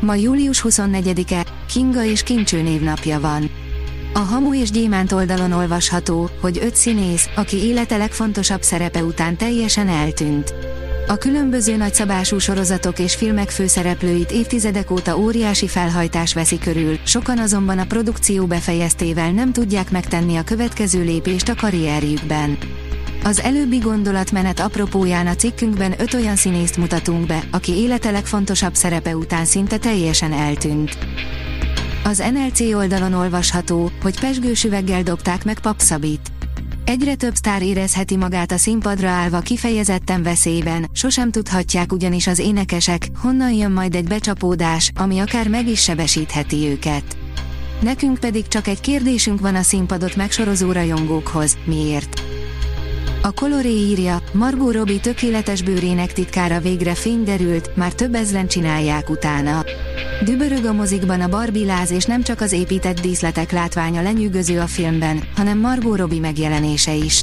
Ma július 24-e, Kinga és Kincső névnapja van. A Hamu és Gyémánt oldalon olvasható, hogy öt színész, aki élete legfontosabb szerepe után teljesen eltűnt. A különböző nagyszabású sorozatok és filmek főszereplőit évtizedek óta óriási felhajtás veszi körül, sokan azonban a produkció befejeztével nem tudják megtenni a következő lépést a karrierjükben. Az előbbi gondolatmenet apropóján a cikkünkben öt olyan színészt mutatunk be, aki élete legfontosabb szerepe után szinte teljesen eltűnt. Az NLC oldalon olvasható, hogy pesgősüveggel dobták meg Papszabit. Egyre több sztár érezheti magát a színpadra állva kifejezetten veszélyben, sosem tudhatják ugyanis az énekesek, honnan jön majd egy becsapódás, ami akár meg is sebesítheti őket. Nekünk pedig csak egy kérdésünk van a színpadot megsorozó rajongókhoz, miért? A Coloré írja, Margot Robbie tökéletes bőrének titkára végre fény derült, már több ezren csinálják utána. Dübörög a mozikban a Barbie láz és nem csak az épített díszletek látványa lenyűgöző a filmben, hanem Margot Robbie megjelenése is.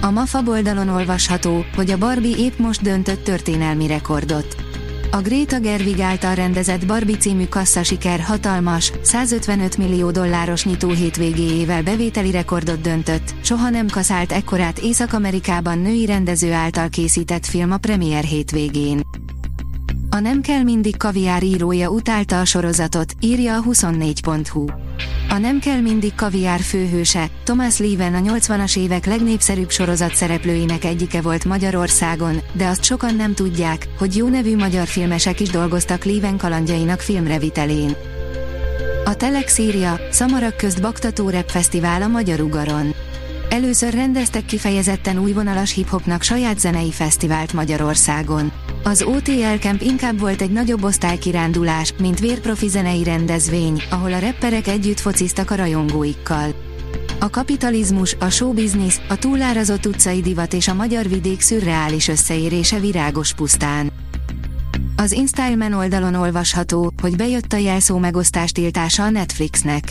A MAFA oldalon olvasható, hogy a Barbie épp most döntött történelmi rekordot. A Greta Gerwig által rendezett Barbie című siker hatalmas, 155 millió dolláros nyitó hétvégéjével bevételi rekordot döntött, soha nem kaszált ekkorát Észak-Amerikában női rendező által készített film a premier hétvégén. A Nem kell mindig kaviár írója utálta a sorozatot, írja a 24.hu. A Nem kell mindig kaviár főhőse, Thomas Leven a 80-as évek legnépszerűbb sorozat szereplőinek egyike volt Magyarországon, de azt sokan nem tudják, hogy jó nevű magyar filmesek is dolgoztak Leven kalandjainak filmrevitelén. A Telex írja, Szamarak közt Baktató Rep Fesztivál a Magyar Ugaron. Először rendeztek kifejezetten újvonalas hiphopnak saját zenei fesztivált Magyarországon. Az OTL Camp inkább volt egy nagyobb osztálykirándulás, mint vérprofi zenei rendezvény, ahol a rapperek együtt fociztak a rajongóikkal. A kapitalizmus, a showbiznisz, a túlárazott utcai divat és a magyar vidék szürreális összeérése virágos pusztán. Az InStyleman oldalon olvasható, hogy bejött a jelszó megosztás tiltása a Netflixnek.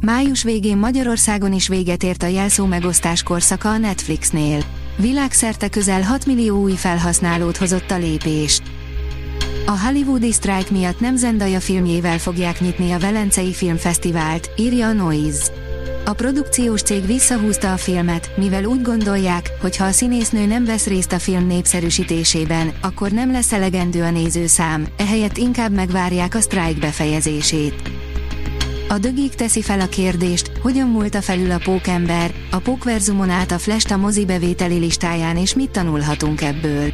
Május végén Magyarországon is véget ért a jelszó megosztás korszaka a Netflixnél. Világszerte közel 6 millió új felhasználót hozott a lépés. A hollywoodi sztrájk miatt nem Zendaya filmjével fogják nyitni a Velencei Filmfesztivált, írja a Noise. A produkciós cég visszahúzta a filmet, mivel úgy gondolják, hogy ha a színésznő nem vesz részt a film népszerűsítésében, akkor nem lesz elegendő a nézőszám, ehelyett inkább megvárják a sztrájk befejezését. A dögik teszi fel a kérdést, hogyan múlta felül a pókember, a pókverzumon át a Flash a mozi bevételi listáján és mit tanulhatunk ebből.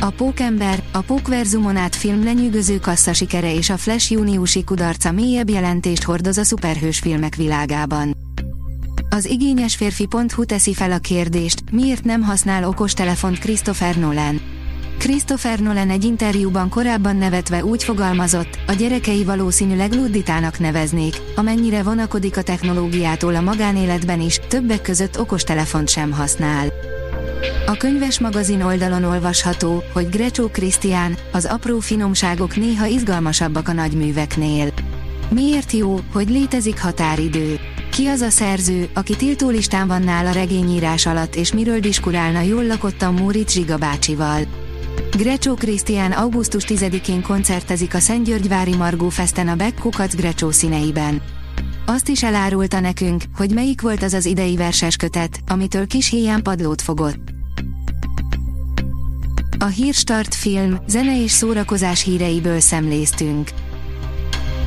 A Pókember, a Pókverzumon át film lenyűgöző kassza sikere és a Flash júniusi kudarca mélyebb jelentést hordoz a szuperhős filmek világában. Az igényes férfi.hu teszi fel a kérdést, miért nem használ okostelefont Christopher Nolan. Christopher Nolan egy interjúban korábban nevetve úgy fogalmazott, a gyerekei valószínűleg ludditának neveznék, amennyire vonakodik a technológiától a magánéletben is, többek között okostelefont sem használ. A könyves magazin oldalon olvasható, hogy Grecsó Krisztián, az apró finomságok néha izgalmasabbak a nagyműveknél. Miért jó, hogy létezik határidő? Ki az a szerző, aki tiltólistán van nála regényírás alatt és miről diskurálna jól lakottan Móricz Zsiga bácsival? Grecsó Krisztián augusztus 10-én koncertezik a Szentgyörgyvári Margó Festen a Beck Kukac Grecsó színeiben. Azt is elárulta nekünk, hogy melyik volt az az idei verses kötet, amitől kis héján padlót fogott. A Hírstart film, zene és szórakozás híreiből szemléztünk.